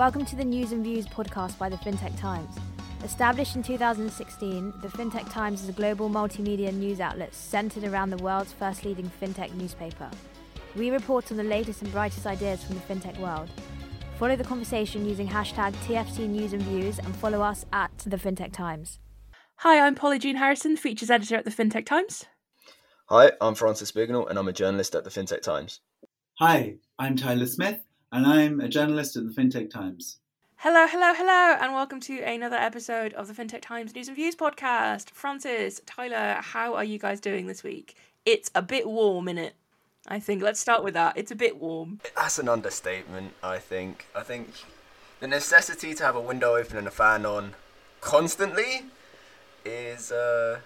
Welcome to the News and Views podcast by the FinTech Times. Established in 2016, the FinTech Times is a global multimedia news outlet centered around the world's first leading FinTech newspaper. We report on the latest and brightest ideas from the FinTech world. Follow the conversation using hashtag TFT News and Views and follow us at the FinTech Times. Hi, I'm Polly Jean Harrison, features editor at the FinTech Times. Hi, I'm Francis Bignell and I'm a journalist at the FinTech Times. Hi, I'm Tyler Smith and I'm a journalist at the FinTech Times. Hello, hello, hello, and welcome to another episode of the FinTech Times News and Views podcast. Francis, Tyler, how are you guys doing this week? It's a bit warm, in it. I think let's start with that. It's a bit warm. That's an understatement, I think. I think the necessity to have a window open and a fan on constantly is uh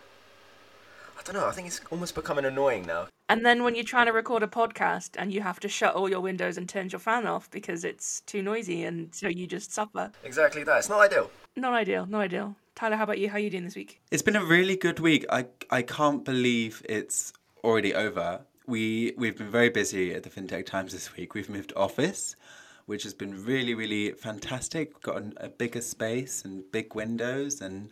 I don't know, I think it's almost becoming annoying now. And then when you're trying to record a podcast and you have to shut all your windows and turn your fan off because it's too noisy and so you just suffer. Exactly that. It's not ideal. Not ideal, not ideal. Tyler, how about you? How are you doing this week? It's been a really good week. I I can't believe it's already over. We we've been very busy at the FinTech Times this week. We've moved office, which has been really really fantastic. We've got a, a bigger space and big windows and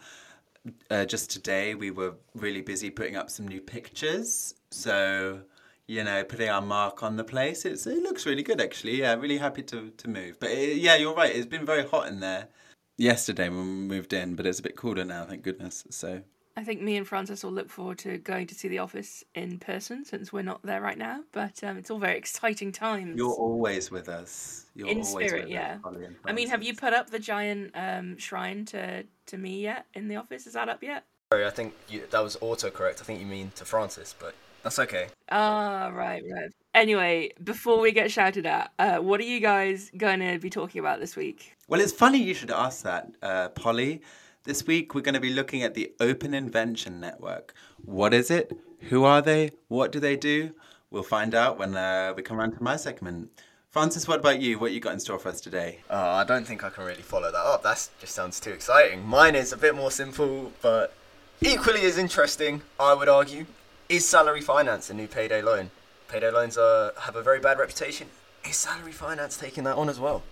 uh, just today we were really busy putting up some new pictures. So, you know, putting our mark on the place. It's it looks really good actually. Yeah, really happy to to move. But it, yeah, you're right. It's been very hot in there yesterday when we moved in, but it's a bit cooler now, thank goodness. So I think me and Francis will look forward to going to see the office in person since we're not there right now. But um, it's all very exciting times. You're always with us. You're in always spirit, with yeah. Us, I mean, have you put up the giant um, shrine to to me yet in the office? Is that up yet? Sorry, I think you, that was autocorrect. I think you mean to Francis, but that's okay. Ah, right, right. Anyway, before we get shouted at, uh, what are you guys going to be talking about this week? Well, it's funny you should ask that, uh, Polly. This week we're going to be looking at the Open Invention Network. What is it? Who are they? What do they do? We'll find out when uh, we come around to my segment. Francis, what about you? What you got in store for us today? Uh, I don't think I can really follow that up. That just sounds too exciting. Mine is a bit more simple, but equally as interesting, I would argue. Is salary finance a new payday loan? Payday loans uh, have a very bad reputation. Is salary finance taking that on as well?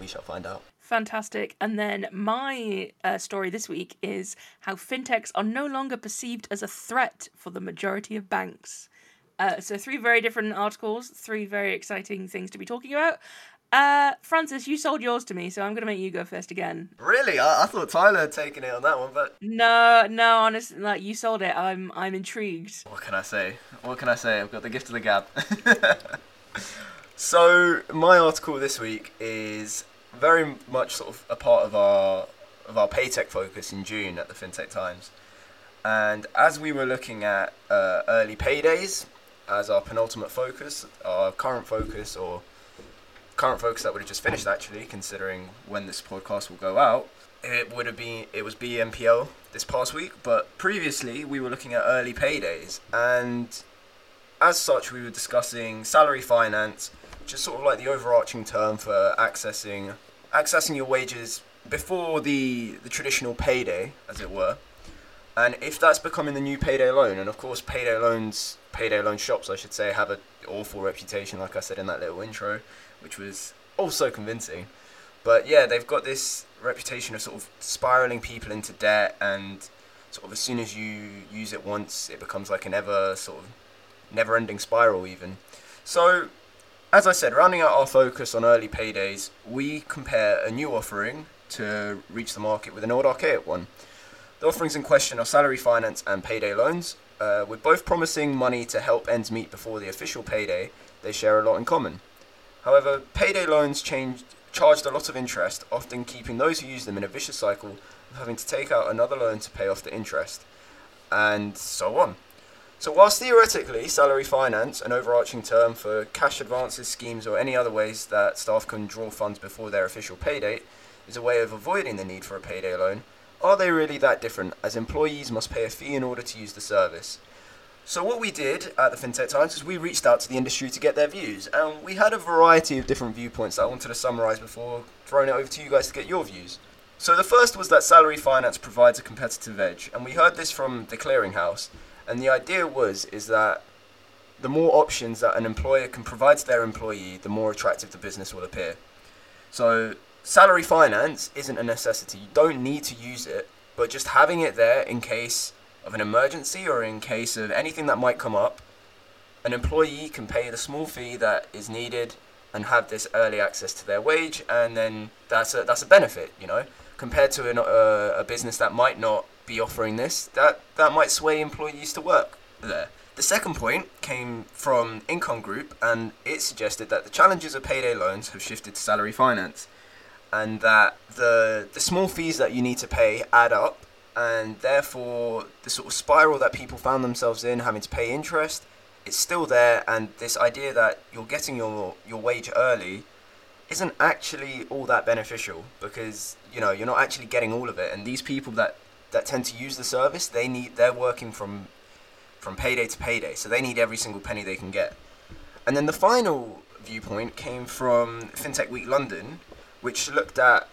We shall find out. Fantastic. And then my uh, story this week is how fintechs are no longer perceived as a threat for the majority of banks. Uh, so, three very different articles, three very exciting things to be talking about. Uh, Francis, you sold yours to me, so I'm going to make you go first again. Really? I, I thought Tyler had taken it on that one, but No, no, honestly, like you sold it. I'm, I'm intrigued. what can I say? What can I say? I've got the gift of the gab. so my article this week is very much sort of a part of our of our paytech focus in June at the FinTech Times. And as we were looking at uh, early paydays as our penultimate focus, our current focus or current focus that would have just finished actually, considering when this podcast will go out, it would have been it was BNPL this past week, but previously we were looking at early paydays, and as such we were discussing salary finance, which is sort of like the overarching term for accessing accessing your wages before the the traditional payday, as it were. And if that's becoming the new payday loan, and of course payday loans, payday loan shops, I should say, have an awful reputation, like I said in that little intro, which was also convincing. But yeah, they've got this reputation of sort of spiraling people into debt, and sort of as soon as you use it once, it becomes like an ever sort of never-ending spiral, even. So, as I said, rounding out our focus on early paydays, we compare a new offering to reach the market with an old archaic one. The offerings in question are salary finance and payday loans. Uh, with both promising money to help ends meet before the official payday, they share a lot in common. However, payday loans changed, charged a lot of interest, often keeping those who use them in a vicious cycle of having to take out another loan to pay off the interest, and so on. So, whilst theoretically salary finance, an overarching term for cash advances, schemes, or any other ways that staff can draw funds before their official pay date, is a way of avoiding the need for a payday loan, are they really that different, as employees must pay a fee in order to use the service? So what we did at the FinTech Times is we reached out to the industry to get their views, and we had a variety of different viewpoints that I wanted to summarise before throwing it over to you guys to get your views. So the first was that salary finance provides a competitive edge, and we heard this from the clearinghouse, and the idea was is that the more options that an employer can provide to their employee, the more attractive the business will appear. So salary finance isn't a necessity. You don't need to use it, but just having it there in case of an emergency or in case of anything that might come up, an employee can pay the small fee that is needed and have this early access to their wage, and then that's a that's a benefit, you know, compared to an, uh, a business that might not be offering this. That that might sway employees to work there. The second point came from Income Group, and it suggested that the challenges of payday loans have shifted to salary finance, and that the the small fees that you need to pay add up, and therefore the sort of spiral that people found themselves in, having to pay interest, it's still there, and this idea that you're getting your your wage early isn't actually all that beneficial because you know you're not actually getting all of it, and these people that that tend to use the service, they need they're working from from payday to payday, so they need every single penny they can get. And then the final viewpoint came from FinTech Week London, which looked at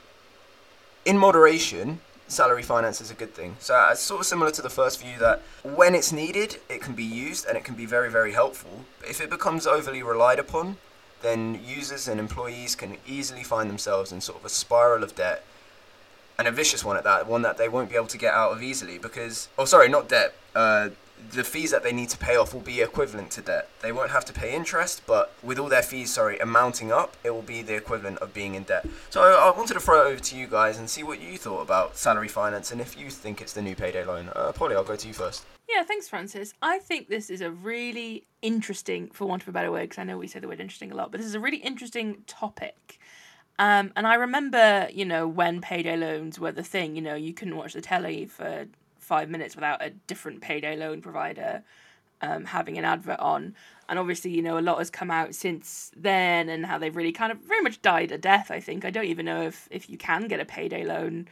in moderation salary finance is a good thing. So it's sort of similar to the first view that when it's needed, it can be used and it can be very, very helpful. But if it becomes overly relied upon, then users and employees can easily find themselves in sort of a spiral of debt and a vicious one at that, one that they won't be able to get out of easily because, oh, sorry, not debt. Uh, the fees that they need to pay off will be equivalent to debt. They won't have to pay interest, but with all their fees, sorry, amounting up, it will be the equivalent of being in debt. So I wanted to throw it over to you guys and see what you thought about salary finance and if you think it's the new payday loan. Uh, Polly, I'll go to you first. Yeah, thanks, Francis. I think this is a really interesting, for want of a better word, because I know we say the word interesting a lot, but this is a really interesting topic. Um, and I remember, you know, when payday loans were the thing, you know, you couldn't watch the telly for five minutes without a different payday loan provider um, having an advert on. And obviously, you know, a lot has come out since then and how they've really kind of very much died a death, I think. I don't even know if, if you can get a payday loan,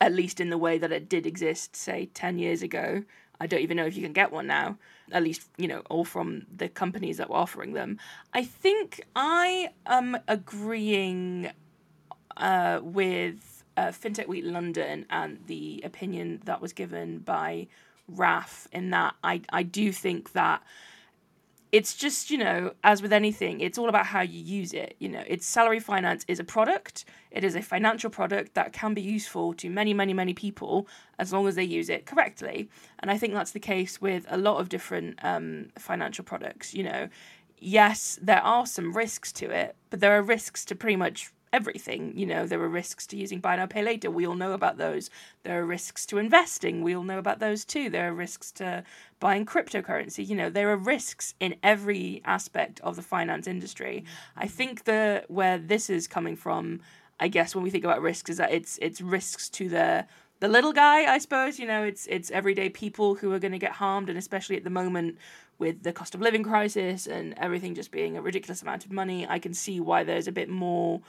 at least in the way that it did exist, say, 10 years ago. I don't even know if you can get one now, at least, you know, all from the companies that were offering them. I think I am agreeing uh, with uh, FinTech Week London and the opinion that was given by Raf in that I, I do think that it's just, you know, as with anything, it's all about how you use it. You know, it's salary finance is a product. It is a financial product that can be useful to many, many, many people as long as they use it correctly. And I think that's the case with a lot of different um, financial products. You know, yes, there are some risks to it, but there are risks to pretty much everything. You know, there are risks to using buy now, pay later. We all know about those. There are risks to investing. We all know about those too. There are risks to buying cryptocurrency. You know, there are risks in every aspect of the finance industry. I think the where this is coming from, I guess, when we think about risks, is that it's it's risks to the the little guy. I suppose you know, it's it's everyday people who are going to get harmed, and especially at the moment with the cost of living crisis and everything just being a ridiculous amount of money, I can see why there's a bit more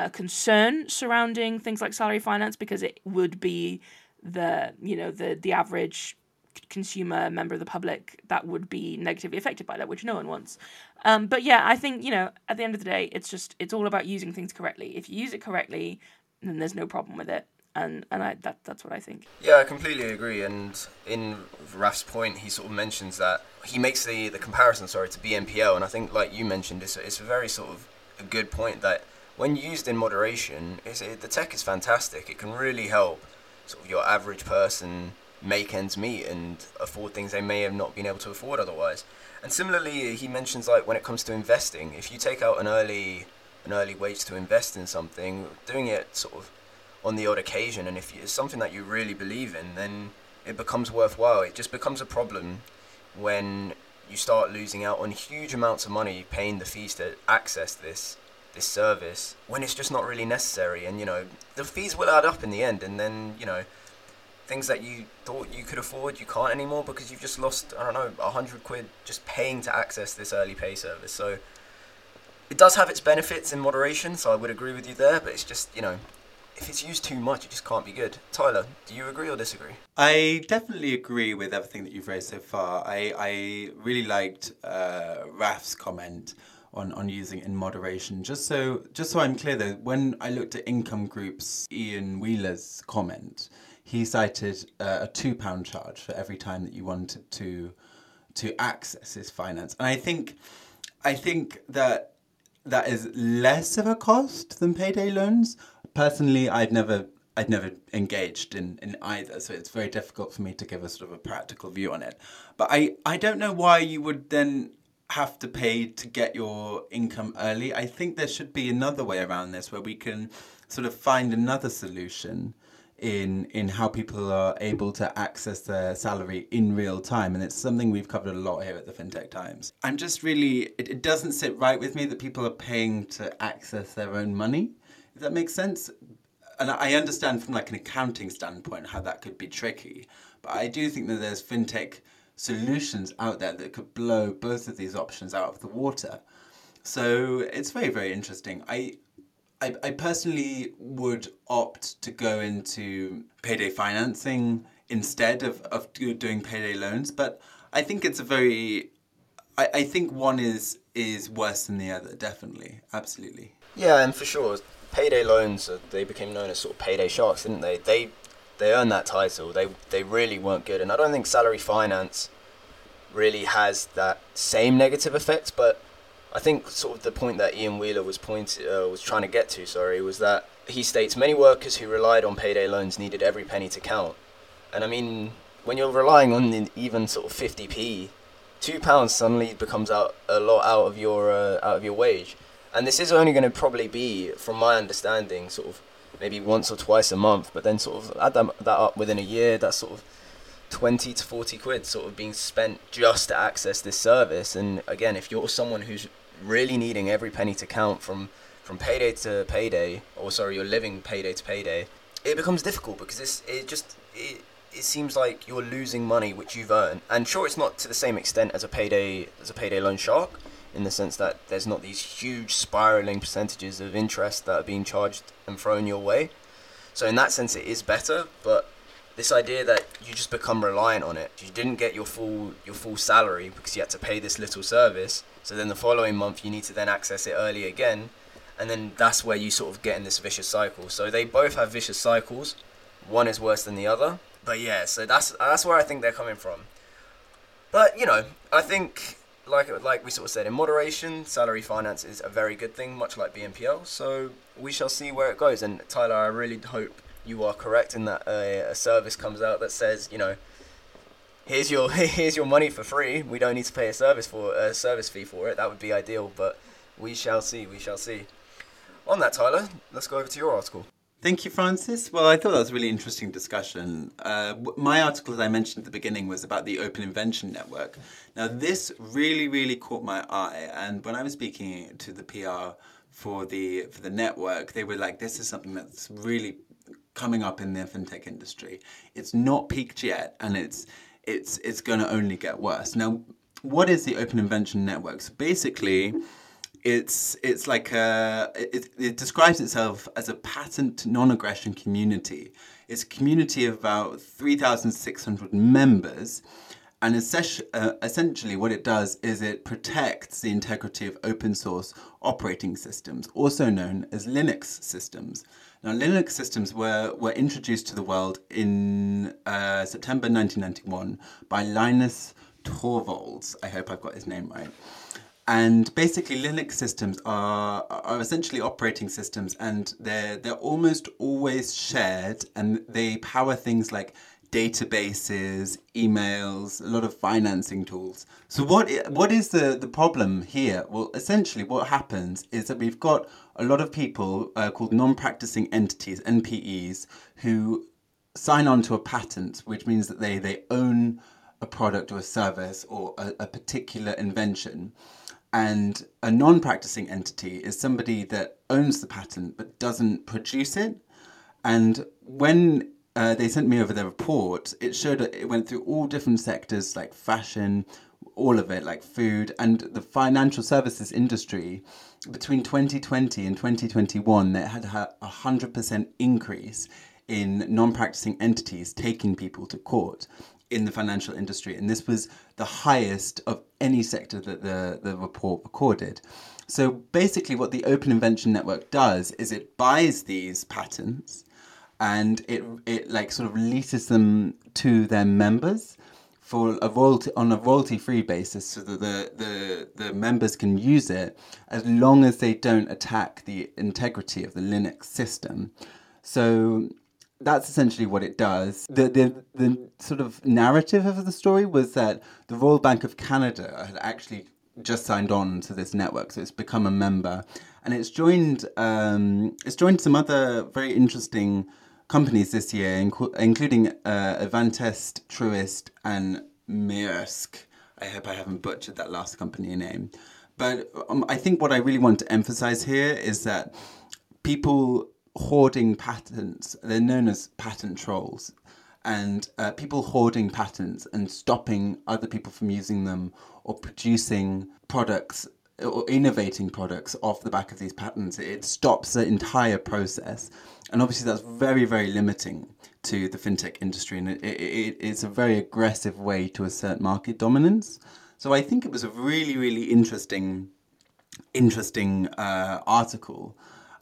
uh, concern surrounding things like salary finance because it would be the you know the the average consumer member of the public that would be negatively affected by that, which no one wants. Um, but yeah, I think you know at the end of the day, it's just it's all about using things correctly. If you use it correctly, then there's no problem with it. And and I that that's what I think. Yeah, I completely agree. And in Raf's point, he sort of mentions that he makes the the comparison, sorry, to BNPL, and I think like you mentioned, it's it's a very sort of a good point that when used in moderation, it, the tech is fantastic. It can really help sort of your average person make ends meet and afford things they may have not been able to afford otherwise. And similarly, he mentions like when it comes to investing, if you take out an early an early wage to invest in something, doing it sort of on the odd occasion, and if it's something that you really believe in, then it becomes worthwhile. It just becomes a problem when you start losing out on huge amounts of money paying the fees to access this this service when it's just not really necessary and you know the fees will add up in the end and then you know things that you thought you could afford you can't anymore because you've just lost i don't know a hundred quid just paying to access this early pay service. So it does have its benefits in moderation so i would agree with you there but it's just you know if it's used too much it just can't be good. Tyler do you agree or disagree? I definitely agree with everything that you've raised so far. I, I really liked uh, Raf's comment on, on using in moderation. Just so just so I'm clear though, when I looked at income groups, Ian Wheeler's comment, he cited uh, a two pound charge for every time that you wanted to to access his finance, and I think I think that that is less of a cost than payday loans, personally, I've never I've never engaged in, in either, so it's very difficult for me to give a sort of a practical view on it. But I, I don't know why you would then have to pay to get your income early. I think there should be another way around this where we can sort of find another solution in in how people are able to access their salary in real time and it's something we've covered a lot here at the fintech times i'm just really it, it doesn't sit right with me that people are paying to access their own money if that makes sense and i understand from like an accounting standpoint how that could be tricky but i do think that there's fintech solutions out there that could blow both of these options out of the water so it's very very interesting i I, I personally would opt to go into payday financing instead of, of doing payday loans, but I think it's a very I, I think one is is worse than the other, definitely. Absolutely. Yeah, and for sure, payday loans they became known as sort of payday sharks, didn't they? They they earned that title. They they really weren't good, and I don't think salary finance really has that same negative effect, but I think sort of the point that Ian Wheeler was point uh, was trying to get to, sorry, was that he states many workers who relied on payday loans needed every penny to count, and I mean when you're relying on even sort of 50p, two pounds suddenly becomes out a lot out of your uh, out of your wage, and this is only going to probably be, from my understanding, sort of maybe once or twice a month, but then sort of add that, that up within a year, that's sort of 20 to 40 quid sort of being spent just to access this service and again if you're someone who's really needing every penny to count from from payday to payday, or sorry, you're living payday to payday, it becomes difficult because it's it just it, it seems like you're losing money which you've earned. And sure, it's not to the same extent as a payday as a payday loan shark, in the sense that there's not these huge spiraling percentages of interest that are being charged and thrown your way. So in that sense, it is better, but this idea that you just become reliant on it. You didn't get your full your full salary because you had to pay this little service. So then the following month you need to then access it early again, and then that's where you sort of get in this vicious cycle. So they both have vicious cycles. One is worse than the other. But yeah, so that's that's where I think they're coming from. But you know, I think like like we sort of said in moderation, salary finance is a very good thing, much like BNPL. So we shall see where it goes. And Tyler, I really hope you are correct in that uh, a service comes out that says, you know, here's your here's your money for free. We don't need to pay a service for a service fee for it. That would be ideal, but we shall see. We shall see. On that, Tyler, let's go over to your article. Thank you, Francis. Well, I thought that was a really interesting discussion. Uh, my article, as I mentioned at the beginning, was about the Open Invention Network. Now, this really, really caught my eye, and when I was speaking to the PR for the for the network, they were like, "This is something that's really coming up in the fintech industry. It's not peaked yet, and it's it's it's going to only get worse. Now, what is the Open Invention Network? So basically, it's it's like a it, it describes itself as a patent non-aggression community. It's a community of about three thousand six hundred members. And uh, essentially, what it does is it protects the integrity of open source operating systems, also known as Linux systems. Now, Linux systems were, were introduced to the world in uh, September 1991 by Linus Torvalds. I hope I've got his name right. And basically, Linux systems are, are essentially operating systems, and they're, they're almost always shared, and they power things like databases, emails, a lot of financing tools. So what what is the the problem here? Well, essentially, what happens is that we've got a lot of people uh, called non-practicing entities (NPEs) who sign on to a patent, which means that they they own a product or a service or a, a particular invention. And a non practicing entity is somebody that owns the patent but doesn't produce it. And when uh, they sent me over their report. It showed it went through all different sectors like fashion, all of it, like food, and the financial services industry. Between 2020 and 2021, they had a 100% increase in non practicing entities taking people to court in the financial industry. And this was the highest of any sector that the, the report recorded. So basically, what the Open Invention Network does is it buys these patents and it it like sort of leases them to their members for a royalty on a royalty free basis so that the, the the members can use it as long as they don't attack the integrity of the Linux system. So that's essentially what it does. The, the the sort of narrative of the story was that the Royal Bank of Canada had actually just signed on to this network, so it's become a member, and it's joined um, it's joined some other very interesting companies this year, inc- including uh, Truist, and Maersk. I hope I haven't butchered that last company name. But um, I think what I really want to emphasize here is that people hoarding patents, they're known as patent trolls, and uh, people hoarding patents and stopping other people from using them or producing products or innovating products off the back of these patents, it stops the entire process. And obviously, that's very, very limiting to the fintech industry, and it, it, it's a very aggressive way to assert market dominance. So I think it was a really, really interesting, interesting uh, article,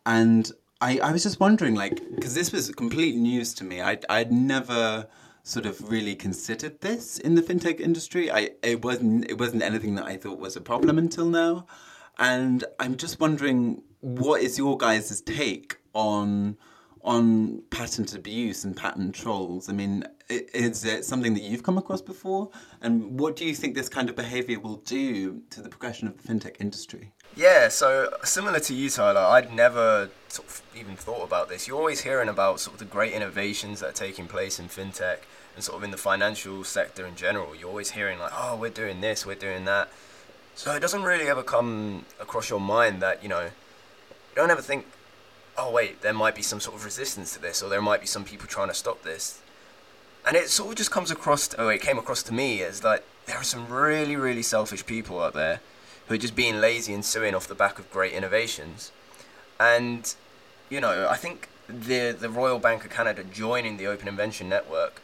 and I, I was just wondering, like, because this was complete news to me. I I'd never sort of really considered this in the fintech industry. I it wasn't it wasn't anything that I thought was a problem until now, and I'm just wondering what is your guys' take on on patent abuse and patent trolls? I mean, is it something that you've come across before? And what do you think this kind of behavior will do to the progression of the fintech industry? Yeah, so similar to you, Tyler, I'd never sort of even thought about this. You're always hearing about sort of the great innovations that are taking place in fintech and sort of in the financial sector in general. You're always hearing like, oh, we're doing this, we're doing that. So it doesn't really ever come across your mind that, you know, you don't ever think, oh, wait, there might be some sort of resistance to this or there might be some people trying to stop this. And it sort of just comes across, oh, it came across to me as like there are some really, really selfish people out there who are just being lazy and suing off the back of great innovations. And, you know, I think the the Royal Bank of Canada joining the Open Invention Network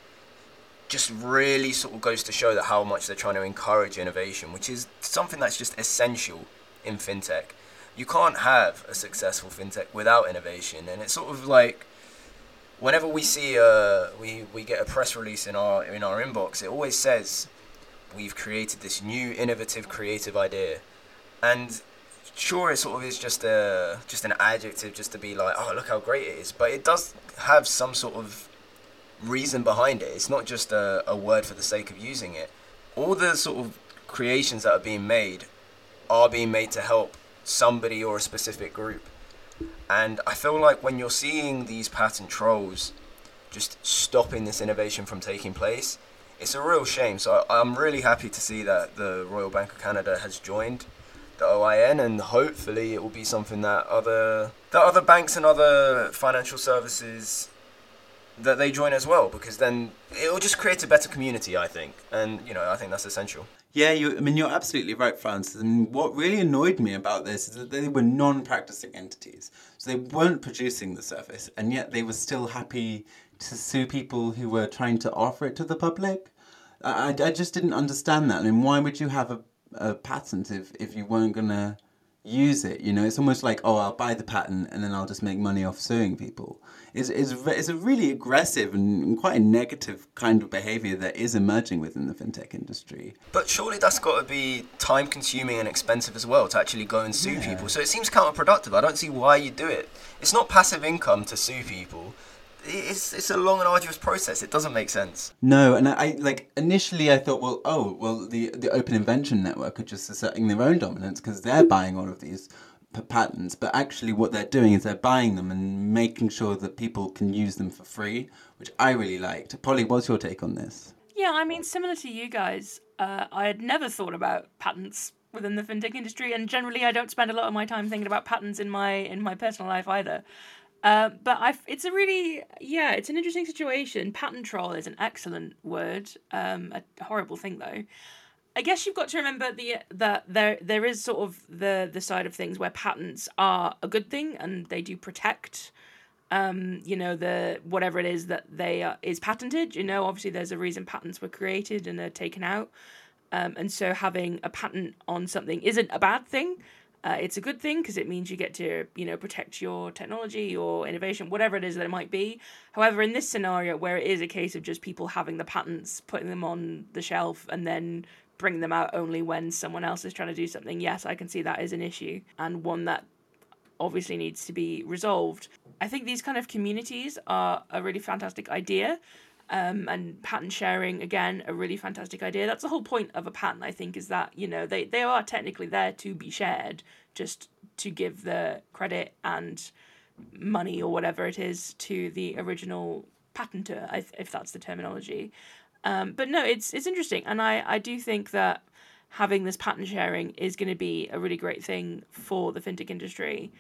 just really sort of goes to show that how much they're trying to encourage innovation, which is something that's just essential in fintech. You can't have a successful fintech without innovation, and it's sort of like whenever we see a we, we get a press release in our in our inbox, it always says we've created this new innovative creative idea. And sure it sort of is just a just an adjective just to be like oh look how great it is. But it does have some sort of reason behind it. It's not just a, a word for the sake of using it. All the sort of creations that are being made are being made to help somebody or a specific group and i feel like when you're seeing these patent trolls just stopping this innovation from taking place it's a real shame so i'm really happy to see that the royal bank of canada has joined the OIN, and hopefully it will be something that other that other banks and other financial services that they join as well, because then it will just create a better community, I think, and you know I think that's essential. Yeah, you. I mean, you're absolutely right, Francis. And what really annoyed me about this is that they were non-practicing entities, so they weren't producing the service, and yet they were still happy to sue people who were trying to offer it to the public. I, I just didn't understand that. I mean, why would you have a a patent if, if you weren't gonna use it. You know, it's almost like, oh, I'll buy the patent and then I'll just make money off suing people. It's, it's, it's a really aggressive and quite a negative kind of behavior that is emerging within the fintech industry. But surely that's got to be time consuming and expensive as well to actually go and sue yeah. people. So it seems counterproductive. I don't see why you do it. It's not passive income to sue people it's it's a long and arduous process. It doesn't make sense. No, and I like initially I thought, well, oh, well, the the Open Invention Network are just asserting their own dominance because they're buying all of these p- patents. But actually, what they're doing is they're buying them and making sure that people can use them for free, which I really liked. Polly, what's your take on this? Yeah, I mean, similar to you guys, uh, I had never thought about patents within the fintech industry, and generally, I don't spend a lot of my time thinking about patents in my in my personal life either. Uh, but I, it's a really, yeah, it's an interesting situation. Patent troll is an excellent word. Um, a horrible thing though. I guess you've got to remember the that there there is sort of the the side of things where patents are a good thing and they do protect, um, you know, the whatever it is that they are, is patented. You know, obviously there's a reason patents were created and are taken out, um, and so having a patent on something isn't a bad thing. Uh, it's a good thing because it means you get to you know protect your technology, your innovation, whatever it is that it might be. However, in this scenario where it is a case of just people having the patents, putting them on the shelf, and then bringing them out only when someone else is trying to do something, yes, I can see that is an issue and one that obviously needs to be resolved. I think these kind of communities are a really fantastic idea. Um, and patent sharing again a really fantastic idea. That's the whole point of a patent i think is that you know they, they are technically there to be shared just to give the credit and money or whatever it is to the original patenter if that's the terminology. Um, but no it's it's interesting and i i do think that having this patent sharing is going to be a really great thing for the fintech industry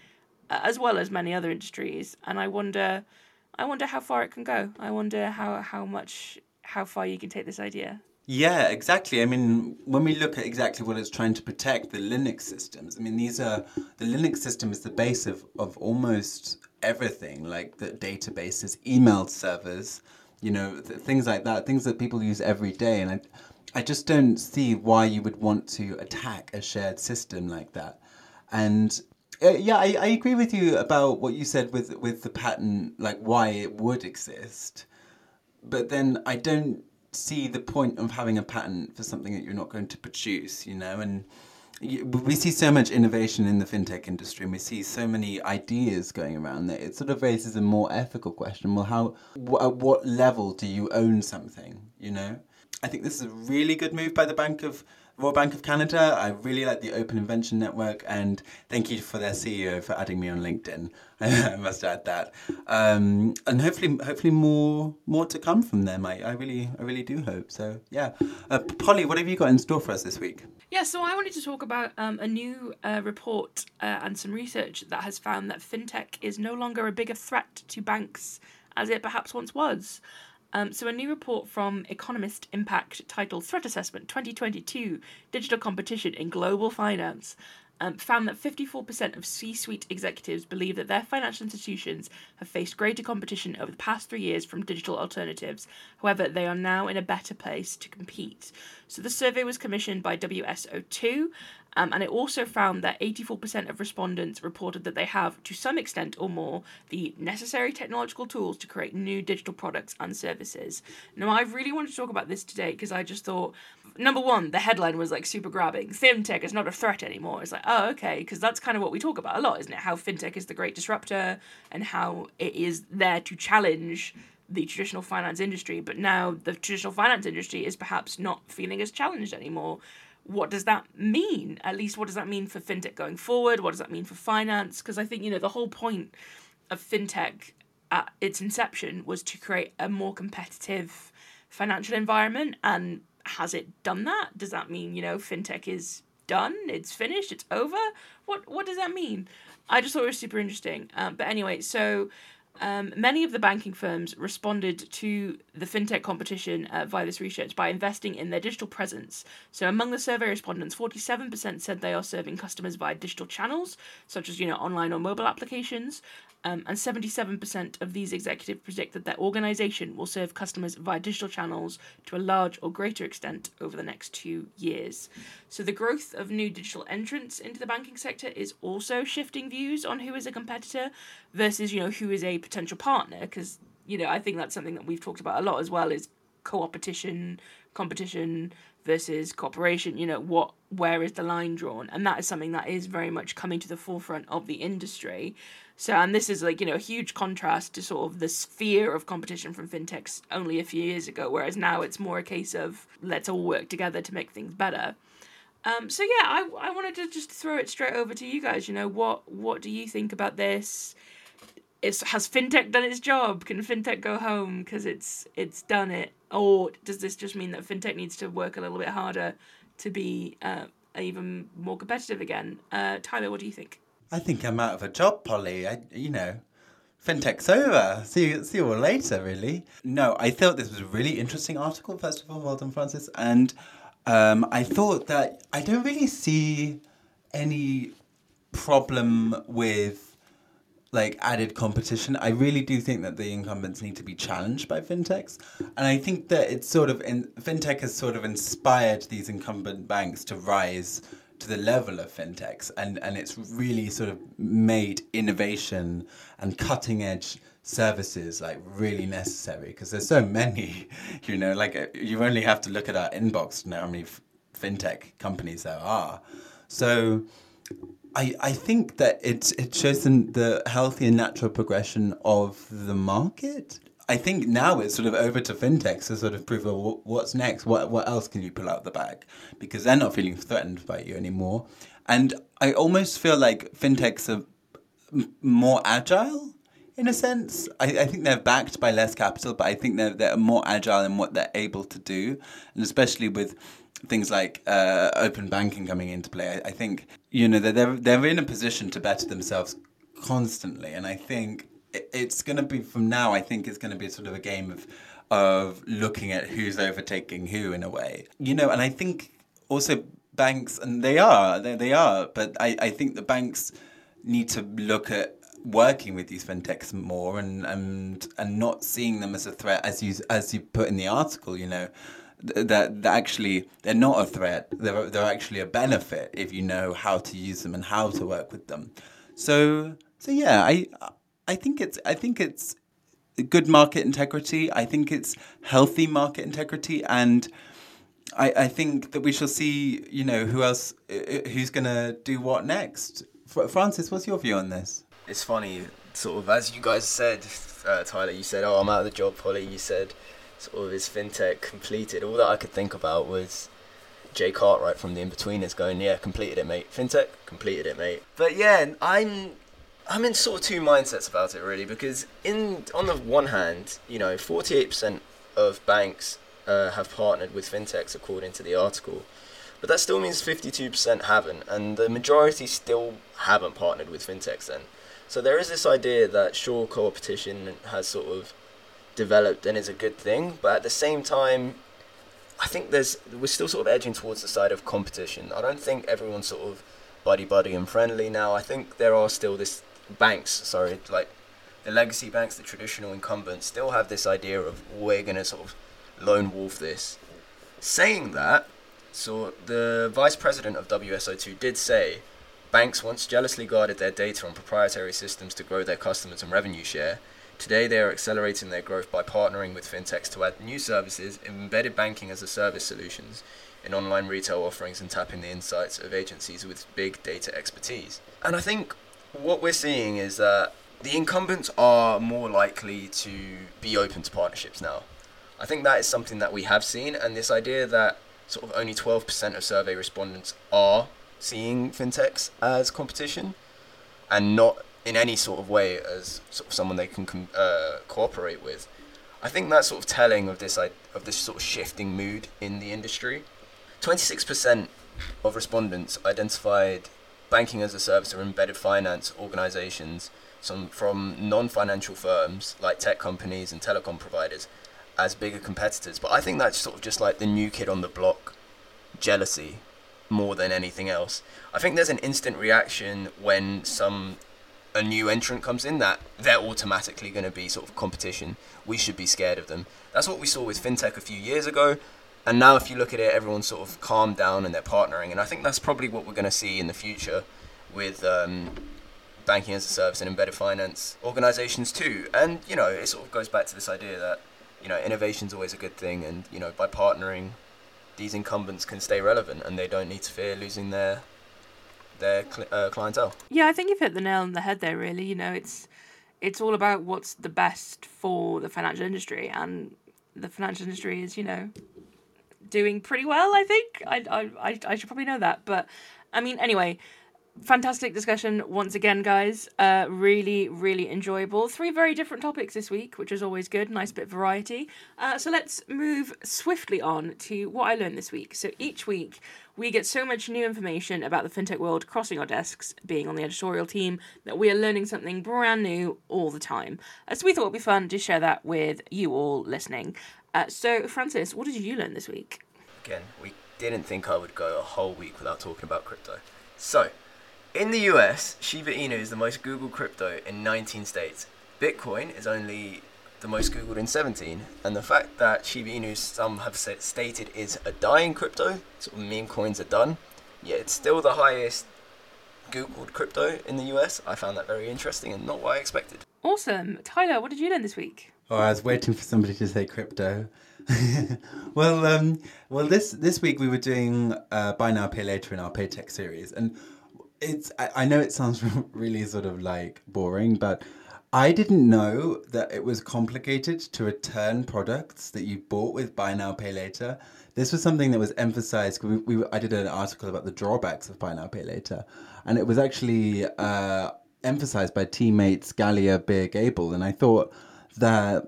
as well as many other industries and i wonder I wonder how far it can go. I wonder how how much how far you can take this idea. Yeah, exactly. I mean, when we look at exactly what it's trying to protect, the Linux systems, I mean, these are the Linux system is the base of, of almost everything, like the databases, email servers, you know, th- things like that, things that people use every day. And I, I just don't see why you would want to attack a shared system like that. And uh, yeah, I, I agree with you about what you said with with the patent, like why it would exist. But then I don't see the point of having a patent for something that you're not going to produce, you know, and we see so much innovation in the fintech industry and we see so many ideas going around that it sort of raises a more ethical question. Well how at what level do you own something you know? I think this is a really good move by the bank of Royal Bank of Canada. I really like the Open Invention Network, and thank you for their CEO for adding me on LinkedIn. I must add that, um, and hopefully, hopefully more more to come from them. I, I really, I really do hope. So, yeah, uh, Polly, what have you got in store for us this week? Yeah, so I wanted to talk about um, a new uh, report uh, and some research that has found that fintech is no longer a bigger threat to banks as it perhaps once was. Um, so, a new report from Economist Impact titled Threat Assessment 2022 Digital Competition in Global Finance um, found that 54% of C suite executives believe that their financial institutions have faced greater competition over the past three years from digital alternatives. However, they are now in a better place to compete. So, the survey was commissioned by WSO2 um, and it also found that 84% of respondents reported that they have, to some extent or more, the necessary technological tools to create new digital products and services. Now, I really wanted to talk about this today because I just thought, number one, the headline was like super grabbing. FinTech is not a threat anymore. It's like, oh, okay, because that's kind of what we talk about a lot, isn't it? How FinTech is the great disruptor and how it is there to challenge the traditional finance industry, but now the traditional finance industry is perhaps not feeling as challenged anymore what does that mean? At least, what does that mean for fintech going forward? What does that mean for finance? Because I think, you know, the whole point of fintech at its inception was to create a more competitive financial environment. And has it done that? Does that mean, you know, fintech is done? It's finished? It's over? What, what does that mean? I just thought it was super interesting. Um, but anyway, so um, many of the banking firms responded to the fintech competition uh, via this research by investing in their digital presence. So, among the survey respondents, 47% said they are serving customers via digital channels, such as you know online or mobile applications, um, and 77% of these executives predict that their organization will serve customers via digital channels to a large or greater extent over the next two years. So, the growth of new digital entrants into the banking sector is also shifting views on who is a competitor versus, you know, who is a potential partner. Because, you know, I think that's something that we've talked about a lot as well is co-opetition, competition versus cooperation. You know, what, where is the line drawn? And that is something that is very much coming to the forefront of the industry. So, and this is like, you know, a huge contrast to sort of the sphere of competition from fintechs only a few years ago, whereas now it's more a case of let's all work together to make things better. Um, so yeah, I, I wanted to just throw it straight over to you guys. You know, what what do you think about this? Is, has fintech done its job? Can fintech go home because it's it's done it, or does this just mean that fintech needs to work a little bit harder to be uh, even more competitive again? Uh, Tyler, what do you think? I think I'm out of a job, Polly. I, you know, fintech's over. See you, see you all later, really. No, I thought this was a really interesting article, first of all. Well done, Francis. And um, I thought that I don't really see any problem with like added competition. I really do think that the incumbents need to be challenged by fintechs, and I think that it's sort of in, fintech has sort of inspired these incumbent banks to rise to the level of fintechs, and and it's really sort of made innovation and cutting edge services like really necessary because there's so many you know like uh, you only have to look at our inbox to know how many f- fintech companies there are so I, I think that it, it shows them the healthy and natural progression of the market. I think now it's sort of over to fintechs to sort of prove well, what's next. What what else can you pull out the bag? Because they're not feeling threatened by you anymore. And I almost feel like fintechs are more agile in a sense. I, I think they're backed by less capital, but I think they're they're more agile in what they're able to do, and especially with things like uh, open banking coming into play. I, I think you know they're they're in a position to better themselves constantly, and I think it's going to be from now. I think it's going to be sort of a game of of looking at who's overtaking who in a way, you know. And I think also banks, and they are they, they are, but I I think the banks need to look at working with these fintechs more and and and not seeing them as a threat as you as you put in the article you know that, that actually they're not a threat. They're they're actually a benefit if you know how to use them and how to work with them. So so yeah, I I think it's I think it's good market integrity. I think it's healthy market integrity, and I I think that we shall see. You know who else who's gonna do what next. Francis, what's your view on this? It's funny, sort of as you guys said, uh, Tyler. You said, "Oh, I'm out of the job." Polly, you said sort of his fintech completed, all that I could think about was Jay Cartwright from the Inbetweeners going, "Yeah, completed it, mate. Fintech, completed it, mate." But yeah, I'm I'm in sort of two mindsets about it really because in on the one hand, you know, 48% of banks uh, have partnered with fintechs according to the article. But that still means 52% haven't, and the majority still haven't partnered with fintechs then. So there is this idea that sure competition has sort of developed and is a good thing. But at the same time, I think there's we're still sort of edging towards the side of competition. I don't think everyone's sort of buddy buddy and friendly now. I think there are still this banks, sorry, like the legacy banks, the traditional incumbents, still have this idea of we're gonna sort of lone wolf this. Saying that, so the vice president of WSO2 did say banks once jealously guarded their data on proprietary systems to grow their customers and revenue share Today, they are accelerating their growth by partnering with fintechs to add new services, embedded banking as a service solutions in online retail offerings, and tapping the insights of agencies with big data expertise. And I think what we're seeing is that the incumbents are more likely to be open to partnerships now. I think that is something that we have seen, and this idea that sort of only 12% of survey respondents are seeing fintechs as competition and not in any sort of way as sort of someone they can com- uh, cooperate with. I think that's sort of telling of this of this sort of shifting mood in the industry. Twenty six percent of respondents identified banking as a service or embedded finance organizations some from non-financial firms like tech companies and telecom providers as bigger competitors. But I think that's sort of just like the new kid on the block jealousy more than anything else. I think there's an instant reaction when some a new entrant comes in, that they're automatically going to be sort of competition. We should be scared of them. That's what we saw with fintech a few years ago. And now, if you look at it, everyone's sort of calmed down and they're partnering. And I think that's probably what we're going to see in the future with um, banking as a service and embedded finance organizations too. And, you know, it sort of goes back to this idea that, you know, innovation's always a good thing. And, you know, by partnering, these incumbents can stay relevant and they don't need to fear losing their their cl- uh, clientele. Yeah, I think you've hit the nail on the head there. Really, you know, it's it's all about what's the best for the financial industry, and the financial industry is, you know, doing pretty well. I think I I I should probably know that, but I mean, anyway fantastic discussion once again, guys. Uh, really, really enjoyable. Three very different topics this week, which is always good. Nice bit of variety. Uh, so let's move swiftly on to what I learned this week. So each week, we get so much new information about the fintech world crossing our desks, being on the editorial team, that we are learning something brand new all the time. So we thought it'd be fun to share that with you all listening. Uh, so, Francis, what did you learn this week? Again, we didn't think I would go a whole week without talking about crypto. So, in the US, Shiba Inu is the most Googled crypto in 19 states. Bitcoin is only the most Googled in 17. And the fact that Shiba Inu, some have said, stated, is a dying crypto, sort of meme coins are done, yeah, it's still the highest Googled crypto in the US. I found that very interesting and not what I expected. Awesome. Tyler, what did you learn this week? Oh, I was waiting for somebody to say crypto. well, um, well, this this week we were doing uh, buy now, pay later in our Paytech series, and it's I, I know it sounds really sort of like boring, but I didn't know that it was complicated to return products that you bought with buy now, pay later. This was something that was emphasized. We, we I did an article about the drawbacks of buy now, pay later, and it was actually uh, emphasized by teammates Gallia, Beer, Gable, and I thought that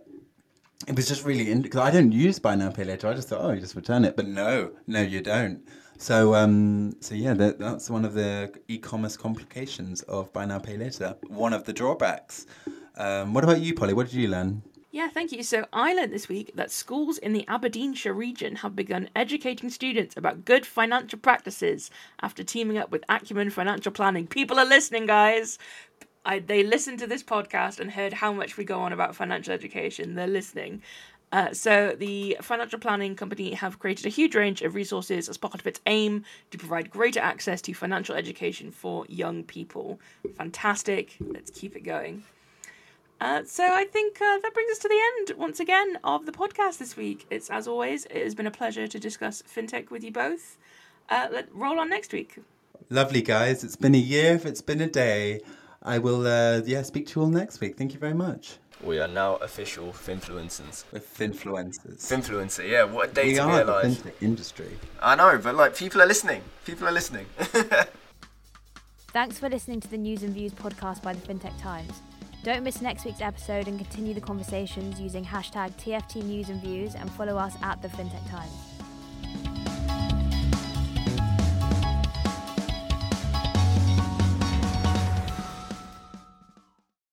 it was just really because I don't use buy now pay later. I just thought, oh, you just return it, but no, no, you don't. So, um, so yeah, that, that's one of the e-commerce complications of buy now pay later. One of the drawbacks. Um, what about you, Polly? What did you learn? Yeah, thank you. So I learned this week that schools in the Aberdeenshire region have begun educating students about good financial practices after teaming up with Acumen Financial Planning. People are listening, guys. I, they listened to this podcast and heard how much we go on about financial education. They're listening. Uh, so the financial planning company have created a huge range of resources as part of its aim to provide greater access to financial education for young people. Fantastic. Let's keep it going. Uh, so I think uh, that brings us to the end once again of the podcast this week. It's as always, it has been a pleasure to discuss fintech with you both. Uh, let roll on next week. Lovely guys. It's been a year. If it's been a day. I will, uh, yeah, speak to you all next week. Thank you very much. We are now official finfluencers. We're finfluencers. Finfluencer, yeah. What a day we to are realise. the fintech industry. I know, but like people are listening. People are listening. Thanks for listening to the News and Views podcast by the FinTech Times. Don't miss next week's episode and continue the conversations using hashtag TFT News and Views and follow us at the FinTech Times.